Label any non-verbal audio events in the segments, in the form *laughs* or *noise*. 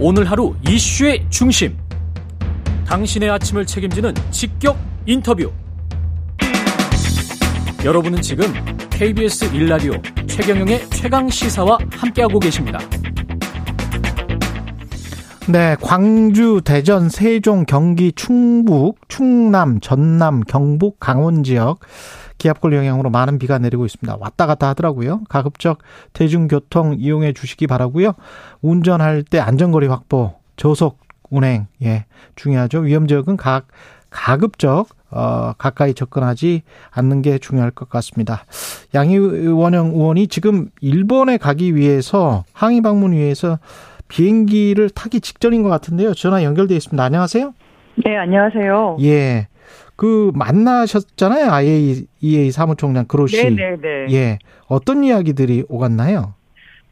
오늘 하루 이슈의 중심. 당신의 아침을 책임지는 직격 인터뷰. 여러분은 지금 KBS 일라디오 최경영의 최강 시사와 함께하고 계십니다. 네, 광주, 대전, 세종, 경기, 충북, 충남, 전남, 경북, 강원 지역 기압골 영향으로 많은 비가 내리고 있습니다. 왔다 갔다 하더라고요. 가급적 대중교통 이용해 주시기 바라고요. 운전할 때 안전거리 확보, 저속 운행 예 중요하죠. 위험 지역은 각 가급적 어 가까이 접근하지 않는 게 중요할 것 같습니다. 양희원영 의원이 지금 일본에 가기 위해서 항의 방문 위해서 비행기를 타기 직전인 것 같은데요. 전화 연결돼 있습니다. 안녕하세요. 네, 안녕하세요. 예. 그 만나셨잖아요. IAEA 사무총장 그로시. 네네네. 예. 어떤 이야기들이 오갔나요?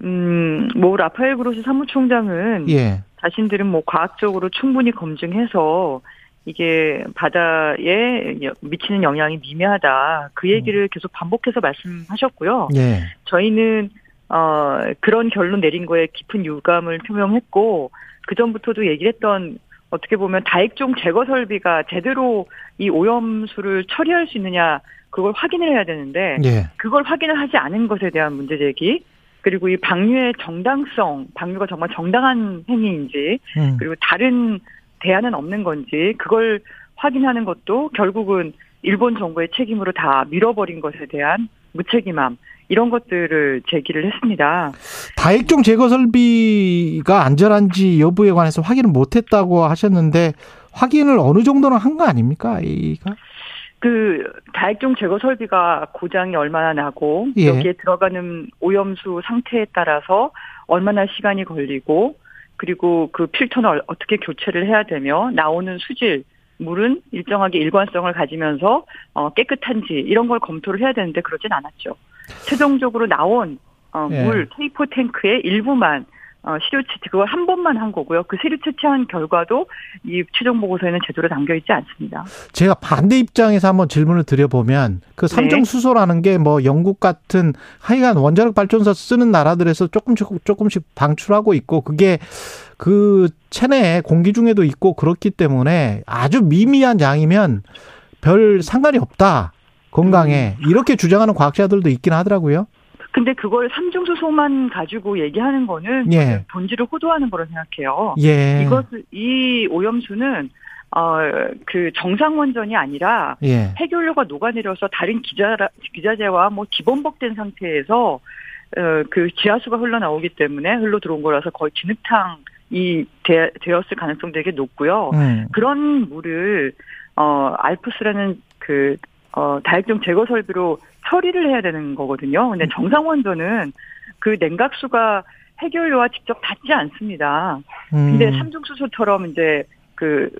음, 뭐 라파엘 그로시 사무총장은 예. 자신들은 뭐 과학적으로 충분히 검증해서 이게 바다에 미치는 영향이 미미하다. 그 얘기를 계속 반복해서 말씀하셨고요. 예. 저희는 어 그런 결론 내린 거에 깊은 유감을 표명했고 그 전부터도 얘기를 했던 어떻게 보면 다액종 제거 설비가 제대로 이 오염수를 처리할 수 있느냐 그걸 확인을 해야 되는데 예. 그걸 확인을 하지 않은 것에 대한 문제 제기 그리고 이 방류의 정당성 방류가 정말 정당한 행위인지 음. 그리고 다른 대안은 없는 건지 그걸 확인하는 것도 결국은 일본 정부의 책임으로 다 밀어버린 것에 대한 무책임함 이런 것들을 제기를 했습니다. 다액종 제거 설비가 안전한지 여부에 관해서 확인을 못했다고 하셨는데 확인을 어느 정도는 한 거 아닙니까? 이가 그 다액종 제거 설비가 고장이 얼마나 나고 예. 여기에 들어가는 오염수 상태에 따라서 얼마나 시간이 걸리고 그리고 그 필터는 어떻게 교체를 해야 되며 나오는 수질 물은 일정하게 일관성을 가지면서 어, 깨끗한지 이런 걸 검토를 해야 되는데 그러진 않았죠. 최종적으로 나온 어, 예. 물 K4 탱크의 일부만 어, 시료 채취 그걸 한 번만 한 거고요. 그 시료 채취한 결과도 이 최종 보고서에는 제대로 담겨 있지 않습니다. 제가 반대 입장에서 한번 질문을 드려보면 그 삼중 수소라는 게 뭐 영국 같은 하여간 원자력 발전소 쓰는 나라들에서 조금씩 조금씩 방출하고 있고 그게 그 체내에 공기 중에도 있고 그렇기 때문에 아주 미미한 양이면 별 상관이 없다 건강에 이렇게 주장하는 과학자들도 있긴 하더라고요. 근데 그걸 삼중수소만 가지고 얘기하는 거는 예. 본질을 호도하는 거로 생각해요. 예. 이것을 이 오염수는 어그 정상 원전이 아니라 예. 해결료가 녹아내려서 다른 기자 기자재와 뭐 기본복된 상태에서 어그 지하수가 흘러나오기 때문에 흘러 들어온 거라서 거의 진흙탕 이 되, 되었을 가능성 되게 높고요. 음. 그런 물을 어 알프스라는 그 어, 다액종 제거 설비로 처리를 해야 되는 거거든요. 근데 정상 원전은 그 냉각수가 해결료와 직접 닿지 않습니다. 근데 음. 삼중수소처럼 이제 그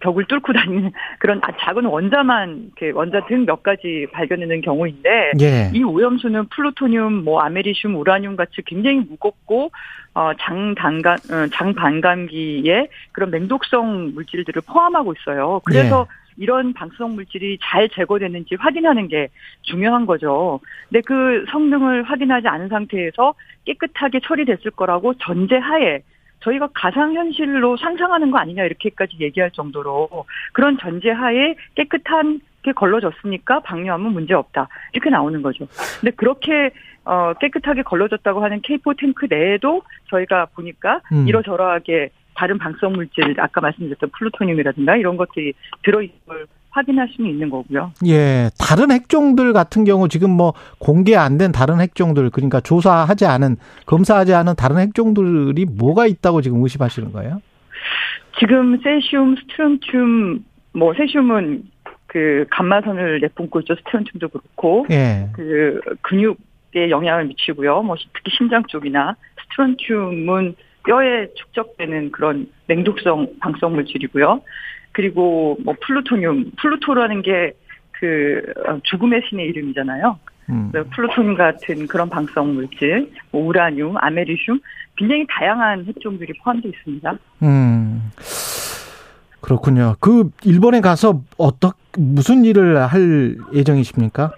벽을 뚫고 *laughs* 다니는 그런 아- 작은 원자만 이렇게 원자 등 몇 가지 발견되는 경우인데 예. 이 오염수는 플루토늄, 뭐 아메리슘, 우라늄 같이 굉장히 무겁고 어 장단감 어, 장반감기의 그런 맹독성 물질들을 포함하고 있어요. 그래서 이런 방사성 물질이 잘 제거되는지 확인하는 게 중요한 거죠. 근데 그 성능을 확인하지 않은 상태에서 깨끗하게 처리됐을 거라고 전제하에 저희가 가상현실로 상상하는 거 아니냐 이렇게까지 얘기할 정도로 그런 전제하에 깨끗한 게 걸러졌으니까 방류하면 문제 없다 이렇게 나오는 거죠. 근데 그렇게 어 깨끗하게 걸러졌다고 하는 K4 탱크 내에도 저희가 보니까 음. 이러저러하게 다른 방사성 물질 아까 말씀드렸던 플루토늄이라든가 이런 것들이 들어 있는 걸 확인할 수는 있는 거고요. 예, 다른 핵종들 같은 경우 지금 뭐 공개 안 된 다른 핵종들 그러니까 조사하지 않은 검사하지 않은 다른 핵종들이 뭐가 있다고 지금 의심하시는 거예요? 지금 세슘, 스트론튬, 뭐 세슘은 그 감마선을 내뿜고 있죠. 스트론튬도 그렇고 예. 그 근육에 영향을 미치고요. 뭐 특히 심장 쪽이나 스트론튬은 뼈에 축적되는 그런 맹독성 방사성 물질이고요. 그리고 뭐 플루토늄, 플루토라는 게 그 죽음의 신의 이름이잖아요. 음. 플루토늄 같은 그런 방사성 물질, 뭐 우라늄, 아메리슘 굉장히 다양한 핵종들이 포함되어 있습니다. 음. 그렇군요. 그 일본에 가서 어떻 무슨 일을 할 예정이십니까?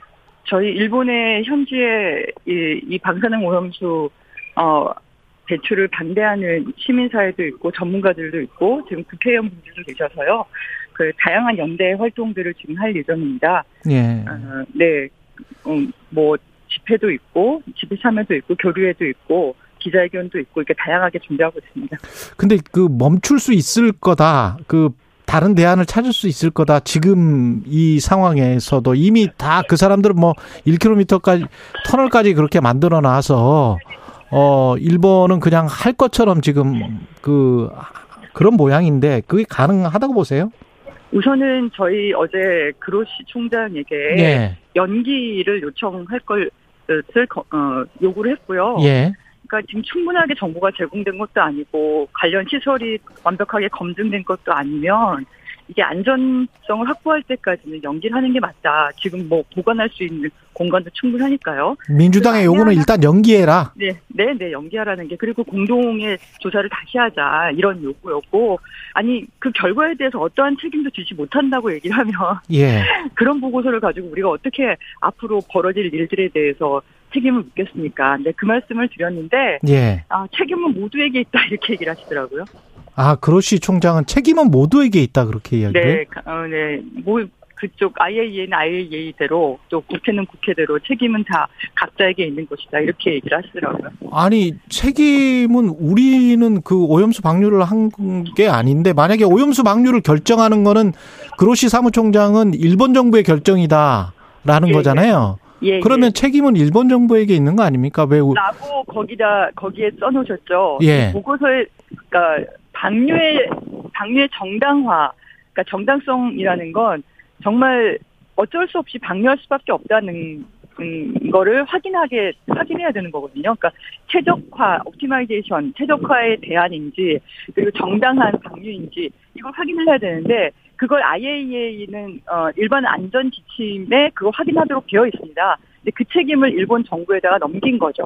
저희 일본의 현지에 이, 이 방사능 오염수 어 배출을 반대하는 시민사회도 있고 전문가들도 있고 지금 국회의원분들도 계셔서요. 그 다양한 연대 활동들을 지금 할 예정입니다. 예. 어, 네, 음, 뭐 집회도 있고 집회 참여도 있고 교류회도 있고 기자회견도 있고 이렇게 다양하게 준비하고 있습니다. 근데 그 멈출 수 있을 거다. 그 다른 대안을 찾을 수 있을 거다. 지금 이 상황에서도 이미 다 그 사람들은 뭐 1km까지 터널까지 그렇게 만들어 놔서 어 일본은 그냥 할 것처럼 지금 그 그런 모양인데 그게 가능하다고 보세요? 우선은 저희 어제 그로시 총장에게 예. 연기를 요청할 것을 거- 어, 요구를 했고요. 예. 그러니까 지금 충분하게 정보가 제공된 것도 아니고 관련 시설이 완벽하게 검증된 것도 아니면 이게 안전성을 확보할 때까지는 연기를 하는 게 맞다. 지금 뭐 보관할 수 있는 공간도 충분하니까요. 민주당의 요구는 일단 연기해라. 네, 네, 네, 연기하라는 게 그리고 공동의 조사를 다시 하자 이런 요구였고 아니 그 결과에 대해서 어떠한 책임도 지지 못한다고 얘기를 하면 *laughs* 예. 그런 보고서를 가지고 우리가 어떻게 앞으로 벌어질 일들에 대해서 책임을 묻겠습니까? 근데 그 말씀을 드렸는데 예. 아 책임은 모두에게 있다 이렇게 얘기를 하시더라고요. 아, 그로시 총장은 책임은 모두에게 있다 그렇게 이야기를. 네, 가- 어, 네, 뭐 그쪽 IAEA는 IAEA대로 또 국회는 국회대로 책임은 다 각자에게 있는 것이다 이렇게 얘기를 하시더라고요. 아니 책임은 우리는 그 오염수 방류를 한 게 아닌데 만약에 오염수 방류를 결정하는 거는 그로시 사무총장은 일본 정부의 결정이다라는 예, 거잖아요. 예, 그러면 책임은 일본 정부에게 있는 거 아닙니까? 왜 우- 라고 거기다 거기에 써놓으셨죠. 예. 보고서에 그러니까 방류의 방류의 정당화, 그러니까 정당성이라는 건 정말 어쩔 수 없이 방류할 수밖에 없다는 음, 거를 확인하게 확인해야 되는 거거든요. 그러니까 최적화, optimization, 최적화의 대안인지 그리고 정당한 방류인지 이걸 확인을 해야 되는데 그걸 IAEA는 어, 일반 안전 지침에 그거 확인하도록 되어 있습니다. 근데 그 책임을 일본 정부에다가 넘긴 거죠.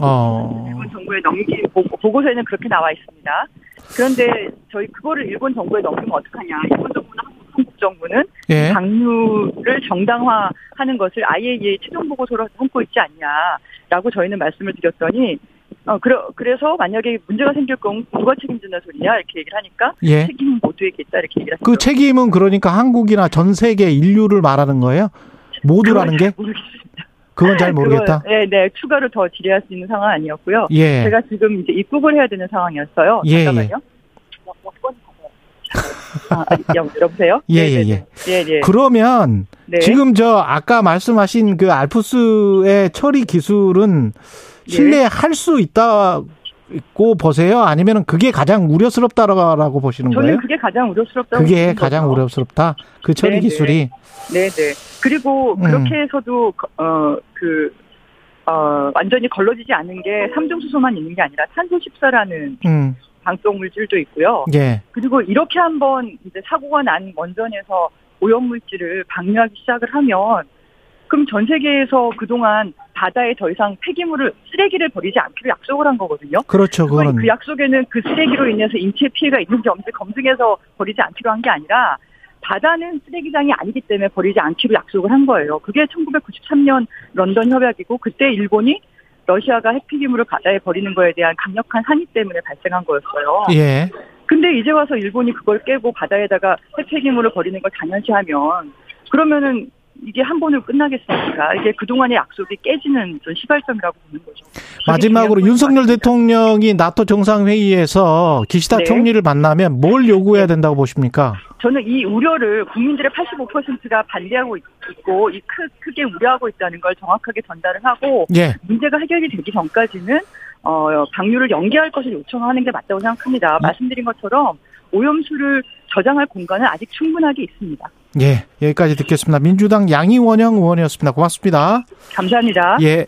어 일본 정부에 넘긴 보- 보고서에는 그렇게 나와 있습니다. 그런데 저희 그거를 일본 정부에 넘기면 어떡하냐? 일본 정부는 한국, 정부는 예. 방류를 정당화하는 것을 IAEA 최종 보고서로 담고 있지 않냐라고 저희는 말씀을 드렸더니 어 그러, 그래서 만약에 문제가 생길 경우 누가 책임진다 소리냐 이렇게 얘기를 하니까 예. 책임은 모두에게 있다 이렇게 얘기를 그 하시더라고요. 책임은 그러니까 한국이나 전 세계 인류를 말하는 거예요? 모두라는 게 모르겠습니다. 그건 잘 모르겠다. 네, 네 추가로 더 질의할 수 있는 상황 아니었고요. 예. 제가 지금 이제 입국을 해야 되는 상황이었어요. 예, 잠깐만요. 여권 아, 아, 여- 여보세요? 예, 네, 예, 네, 예. 네, 네. 그러면 네. 지금 저 아까 말씀하신 그 알프스의 처리 기술은 실내에 할수 있다 고 보세요? 아니면은 그게 가장 우려스럽다라고 보시는 저는 거예요? 그게 가장 우려스럽다고 그게 가장 거죠. 우려스럽다. 그 처리 네, 네. 기술이 네, 네. 그리고 음. 그렇게 해서도 어그 어, 완전히 걸러지지 않은 게 삼중수소만 있는 게 아니라 탄소 14라는 음, 방독 물질도 있고요. 예. 그리고 이렇게 한번 이제 사고가 난 원전에서 오염 물질을 방류하기 시작을 하면 그럼 전 세계에서 그동안 바다에 더 이상 폐기물을 쓰레기를 버리지 않기로 약속을 한 거거든요. 그렇죠. 그건 그 약속에는 그 쓰레기로 인해서 인체 피해가 있는지 없는지 검증해서 버리지 않기로 한 게 아니라 바다는 쓰레기장이 아니기 때문에 버리지 않기로 약속을 한 거예요. 그게 1993년 런던 협약이고 그때 일본이 러시아가 핵폐기물을 바다에 버리는 거에 대한 강력한 항의 때문에 발생한 거였어요. 예. 근데 이제 와서 일본이 그걸 깨고 바다에다가 핵폐기물을 버리는 걸 당연시하면 그러면은 이게 한 번으로 끝나겠습니까? 이게 그동안의 약속이 깨지는 좀 시발점이라고 보는 거죠. 마지막으로 윤석열. 대통령이 나토 정상회의에서 기시다 네. 총리를 만나면 뭘 요구해야 된다고 보십니까? 저는 이 우려를 국민들의 85%가 반대하고 있- 있고 이 크, 크게 우려하고 있다는 걸 정확하게 전달을 하고 예. 문제가 해결이 되기 전까지는 어, 방류를 연기할 것을 요청하는 게 맞다고 생각합니다. 말씀드린 것처럼 오염수를 저장할 공간은 아직 충분하게 있습니다. 예. 여기까지 듣겠습니다. 민주당 양이원영 의원이었습니다. 고맙습니다. 감사합니다. 예.